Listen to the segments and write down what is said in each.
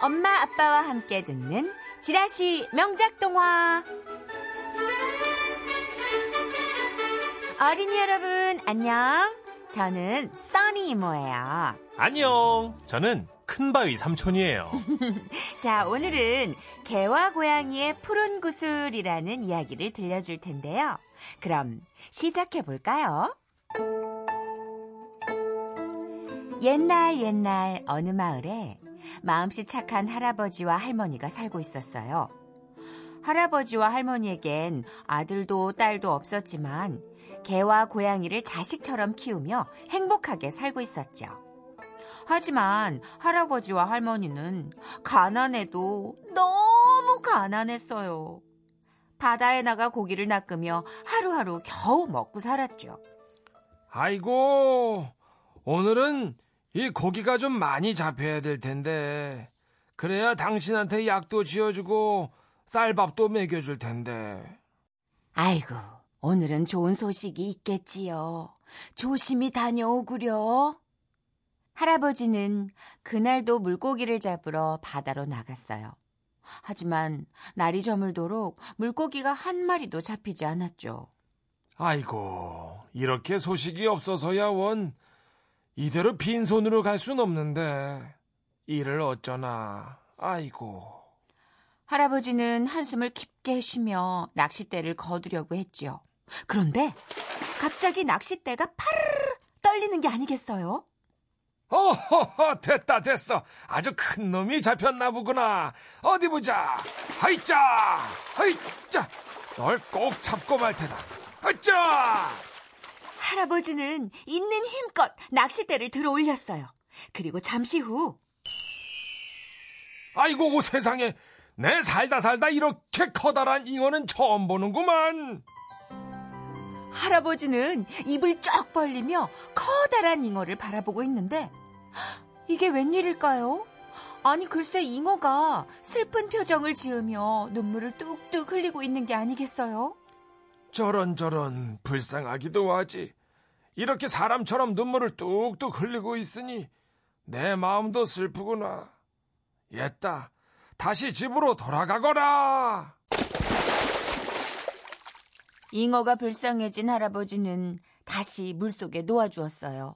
엄마 아빠와 함께 듣는 지라시 명작 동화 어린이 여러분 안녕 저는 써니 이모예요 안녕. 저는 큰바위 삼촌이에요. 자 오늘은 개와 고양이의 푸른 구슬이라는 이야기를 들려줄 텐데요 그럼 시작해 볼까요? 옛날 옛날 어느 마을에 마음씨 착한 할아버지와 할머니가 살고 있었어요. 할아버지와 할머니에겐 아들도 딸도 없었지만 개와 고양이를 자식처럼 키우며 행복하게 살고 있었죠. 하지만 할아버지와 할머니는 가난해도 너무 가난했어요. 바다에 나가 고기를 낚으며 하루하루 겨우 먹고 살았죠. 아이고, 오늘은 이 고기가 좀 많이 잡혀야 될 텐데. 그래야 당신한테 약도 지어주고 쌀밥도 먹여줄 텐데. 아이고, 오늘은 좋은 소식이 있겠지요. 조심히 다녀오구려. 할아버지는 그날도 물고기를 잡으러 바다로 나갔어요. 하지만 날이 저물도록 물고기가 한 마리도 잡히지 않았죠. 아이고, 이렇게 소식이 없어서야 원. 이대로 빈손으로 갈 순 없는데. 일을 어쩌나. 아이고. 할아버지는 한숨을 깊게 쉬며 낚싯대를 거두려고 했죠. 그런데 갑자기 낚싯대가 파르르 떨리는 게 아니겠어요? 어허허, 됐다, 됐어. 아주 큰 놈이 잡혔나 보구나. 어디 보자. 하이짜! 하이짜! 널 꼭 잡고 말 테다. 하이짜! 할아버지는 있는 힘껏 낚싯대를 들어 올렸어요. 그리고 잠시 후 아이고, 세상에. 내 살다 살다 이렇게 커다란 잉어는 처음 보는구만. 할아버지는 입을 쩍 벌리며 커다란 잉어를 바라보고 있는데 이게 웬일일까요? 아니 글쎄 잉어가 슬픈 표정을 지으며 눈물을 뚝뚝 흘리고 있는 게 아니겠어요? 저런 저런 불쌍하기도 하지. 이렇게 사람처럼 눈물을 뚝뚝 흘리고 있으니 내 마음도 슬프구나. 옛다. 다시 집으로 돌아가거라. 잉어가 불쌍해진 할아버지는 다시 물속에 놓아주었어요.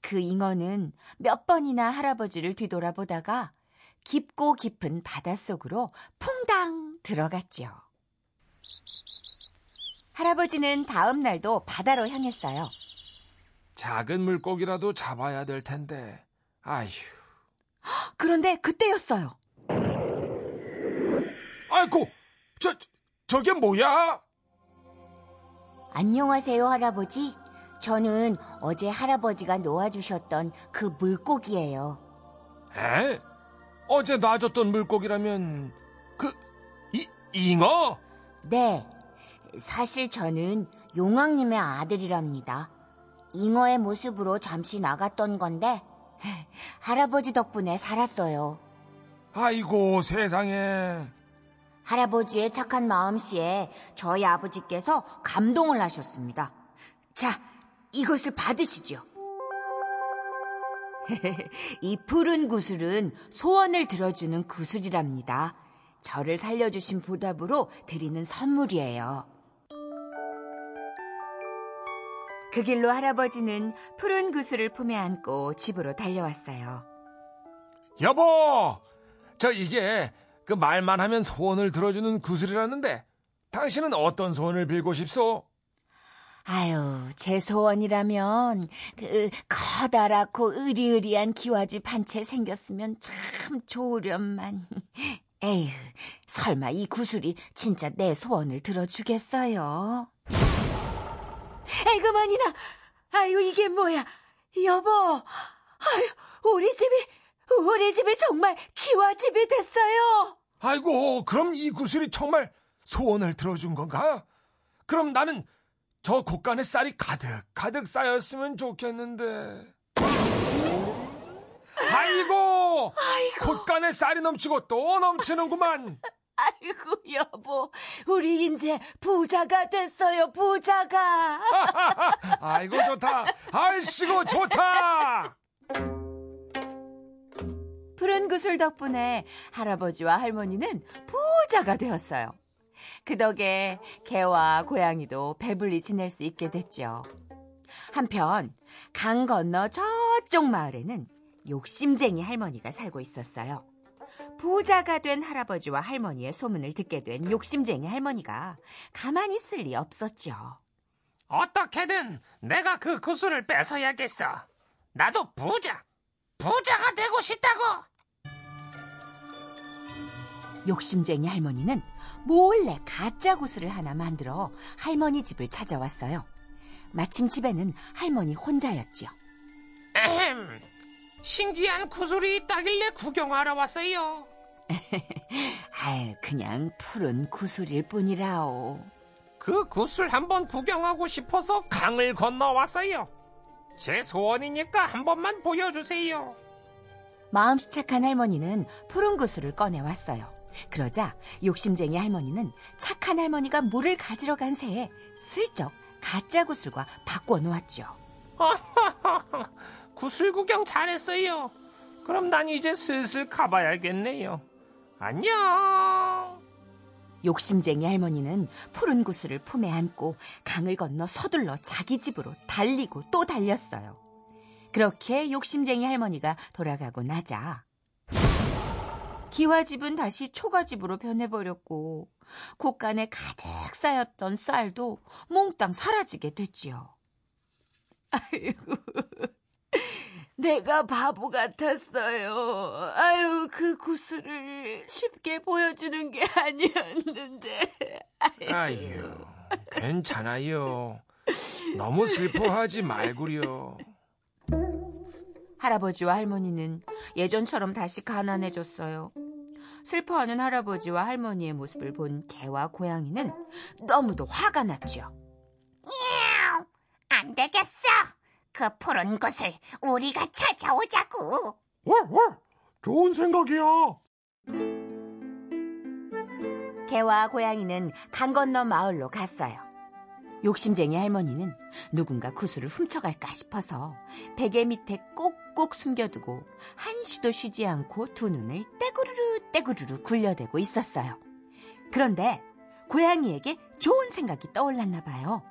그 잉어는 몇 번이나 할아버지를 뒤돌아보다가 깊고 깊은 바닷속으로 퐁당 들어갔죠. 할아버지는 다음 날도 바다로 향했어요. 작은 물고기라도 잡아야 될 텐데. 아휴. 그런데 그때였어요. 아이고, 저, 저게 뭐야? 안녕하세요, 할아버지. 저는 어제 할아버지가 놓아주셨던 그 물고기예요. 에? 어제 놔줬던 물고기라면, 그, 이, 잉어? 네. 사실 저는 용왕님의 아들이랍니다. 잉어의 모습으로 잠시 나갔던 건데, 할아버지 덕분에 살았어요. 아이고, 세상에. 할아버지의 착한 마음씨에 저희 아버지께서 감동을 하셨습니다. 자, 이것을 받으시죠. 이 푸른 구슬은 소원을 들어주는 구슬이랍니다. 저를 살려주신 보답으로 드리는 선물이에요. 그 길로 할아버지는 푸른 구슬을 품에 안고 집으로 달려왔어요. 여보! 저 이게 그 말만 하면 소원을 들어주는 구슬이라는데 당신은 어떤 소원을 빌고 싶소? 아유, 제 소원이라면 그 커다랗고 으리으리한 기와집 한 채 생겼으면 참 좋으련만. 에휴, 설마 이 구슬이 진짜 내 소원을 들어주겠어요? 에그머니나, 아유 이게 뭐야? 여보, 아유 우리 집이 우리 집이 정말 기와집이 됐어요. 아이고, 그럼 이 구슬이 정말 소원을 들어준 건가? 그럼 나는 저 곳간에 쌀이 가득 가득 쌓였으면 좋겠는데. 아이고, 곳간에 쌀이 넘치고 또 넘치는구만. 아이고 여보, 우리 이제 부자가 됐어요, 부자가. 아이고 좋다. 아이씨고 좋다. 구슬 덕분에 할아버지와 할머니는 부자가 되었어요. 그 덕에 개와 고양이도 배불리 지낼 수 있게 됐죠. 한편 강 건너 저쪽 마을에는 욕심쟁이 할머니가 살고 있었어요. 부자가 된 할아버지와 할머니의 소문을 듣게 된 욕심쟁이 할머니가 가만히 있을 리 없었죠. 어떻게든 내가 그 구슬을 뺏어야겠어. 나도 부자, 부자가 되고 싶다고. 욕심쟁이 할머니는 몰래 가짜 구슬을 하나 만들어 할머니 집을 찾아왔어요. 마침 집에는 할머니 혼자였죠. 에헴, 신기한 구슬이 있다길래 구경하러 왔어요. 아유, 그냥 푸른 구슬일 뿐이라오. 그 구슬 한번 구경하고 싶어서 강을 건너왔어요. 제 소원이니까 한 번만 보여주세요. 마음씨 착한 할머니는 푸른 구슬을 꺼내왔어요. 그러자 욕심쟁이 할머니는 착한 할머니가 물을 가지러 간 새에 슬쩍 가짜 구슬과 바꿔 놓았죠. 구슬 구경 잘했어요. 그럼 난 이제 슬슬 가봐야겠네요. 안녕. 욕심쟁이 할머니는 푸른 구슬을 품에 안고 강을 건너 서둘러 자기 집으로 달리고 또 달렸어요. 그렇게 욕심쟁이 할머니가 돌아가고 나자 기와집은 다시 초가집으로 변해버렸고 곳간에 가득 쌓였던 쌀도 몽땅 사라지게 됐지요. 아이고, 내가 바보 같았어요. 아유, 그 구슬을 쉽게 보여주는 게 아니었는데. 아유, 괜찮아요. 너무 슬퍼하지 말구려. 할아버지와 할머니는 예전처럼 다시 가난해졌어요. 슬퍼하는 할아버지와 할머니의 모습을 본 개와 고양이는 너무도 화가 났죠. 안 되겠어. 그 푸른 곳을 우리가 찾아오자고. 월, 좋은 생각이야. 개와 고양이는 강 건너 마을로 갔어요. 욕심쟁이 할머니는 누군가 구슬을 훔쳐갈까 싶어서 베개 밑에 꼭꼭 숨겨두고 한시도 쉬지 않고 두 눈을 떼구르르 떼구르르 굴려대고 있었어요. 그런데 고양이에게 좋은 생각이 떠올랐나 봐요.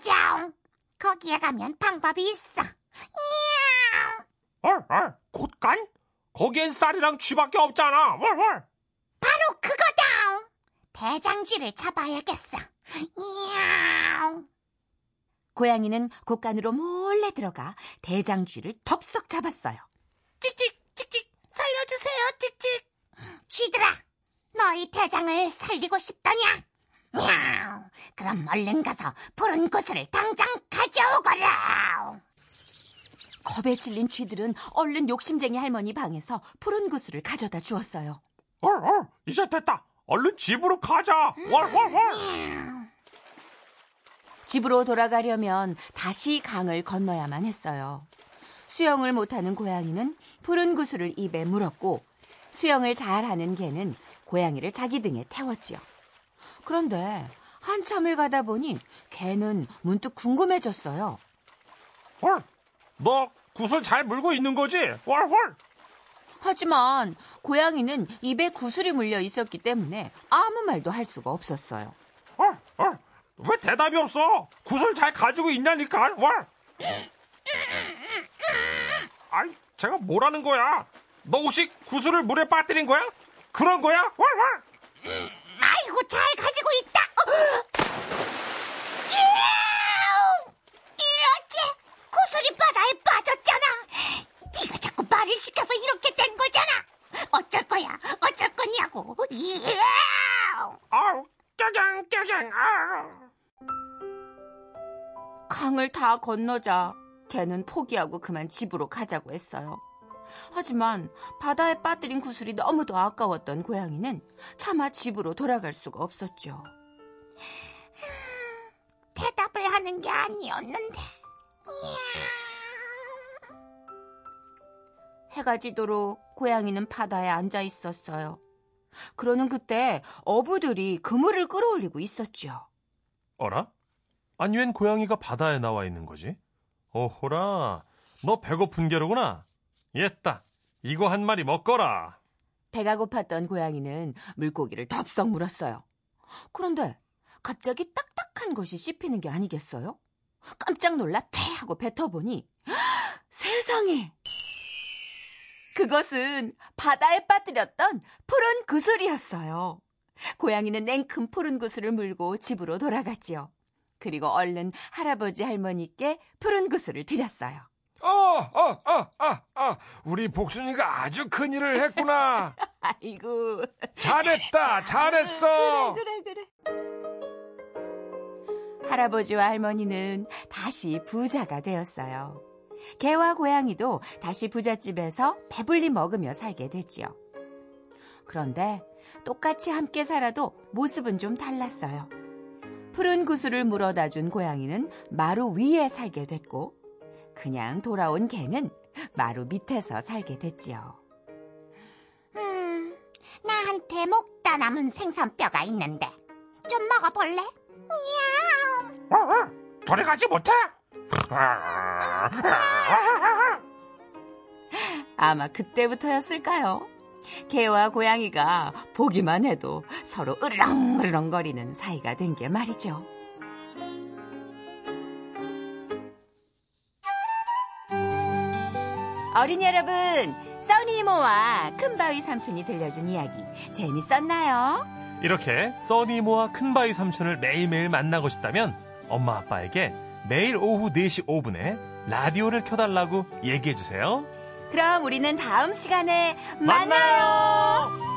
가자. 거기에 가면 방법이 있어. 이야. 월, 월, 곳간? 거기엔 쌀이랑 쥐밖에 없잖아. 월, 월. 바로 그거다. 대장쥐를 잡아야겠어. 이야. 고양이는 곳간으로 몰래 들어가 대장쥐를 덥석 잡았어요. 찍찍 찍찍 살려주세요 찍찍. 쥐들아, 너희 대장을 살리고 싶더냐? 야우, 그럼 얼른 가서 푸른 구슬을 당장 가져오거라. 겁에 질린 쥐들은 얼른 욕심쟁이 할머니 방에서 푸른 구슬을 가져다 주었어요. 월, 월, 이제 됐다. 얼른 집으로 가자. 월, 월, 월. 집으로 돌아가려면 다시 강을 건너야만 했어요. 수영을 못하는 고양이는 푸른 구슬을 입에 물었고 수영을 잘하는 개는 고양이를 자기 등에 태웠지요. 그런데 한참을 가다 보니 개는 문득 궁금해졌어요. 월, 너 구슬 잘 물고 있는 거지? 월, 월. 하지만 고양이는 입에 구슬이 물려 있었기 때문에 아무 말도 할 수가 없었어요. 월, 월. 왜 대답이 없어? 구슬 잘 가지고 있냐니까. 월. 아이, 제가 뭐라는 거야? 너 혹시 구슬을 물에 빠뜨린 거야? 그런 거야? 월, 월. 아이고 잘 가지고 있다. 어. 이렇지 구슬이 바다에 빠졌잖아. 네가 자꾸 말을 시켜서 이렇게 된 거잖아. 어쩔 거야? 어쩔 거냐고. 아우, 짜장, 짜장. 강을 다 건너자 개는 포기하고 그만 집으로 가자고 했어요. 하지만 바다에 빠뜨린 구슬이 너무도 아까웠던 고양이는 차마 집으로 돌아갈 수가 없었죠. 대답을 하는 게 아니었는데. 해가 지도록 고양이는 바다에 앉아 있었어요. 그러는 그때 어부들이 그물을 끌어올리고 있었죠. 어라? 아니, 웬 고양이가 바다에 나와 있는 거지? 오호라, 너 배고픈 게로구나. 옛다. 이거 한 마리 먹거라. 배가 고팠던 고양이는 물고기를 덥석 물었어요. 그런데 갑자기 딱딱한 것이 씹히는 게 아니겠어요? 깜짝 놀라 태 하고 뱉어보니 세상에 그것은 바다에 빠뜨렸던 푸른 구슬이었어요. 고양이는 냉큼 푸른 구슬을 물고 집으로 돌아갔지요. 그리고 얼른 할아버지 할머니께 푸른 구슬을 드렸어요. 어, 어, 어, 어, 어. 우리 복순이가 아주 큰일을 했구나. 아이고 잘했다, 잘했어. 그래 그래. 할아버지와 할머니는 다시 부자가 되었어요. 개와 고양이도 다시 부잣집에서 배불리 먹으며 살게 됐지요. 그런데 똑같이 함께 살아도 모습은 좀 달랐어요. 푸른 구슬을 물어다 준 고양이는 마루 위에 살게 됐고, 그냥 돌아온 개는 마루 밑에서 살게 됐지요. 음, 나한테 먹다 남은 생선뼈가 있는데 좀 먹어볼래? 저리 가지 못해? 아마 그때부터였을까요? 개와 고양이가 보기만 해도 서로 으르렁으르렁거리는 사이가 된 게 말이죠. 어린이 여러분, 써니 이모와 큰바위 삼촌이 들려준 이야기 재밌었나요? 이렇게 써니모와 큰바위 삼촌을 매일매일 만나고 싶다면 엄마 아빠에게 매일 오후 4시 5분에 라디오를 켜달라고 얘기해주세요. 그럼 우리는 다음 시간에 만나요.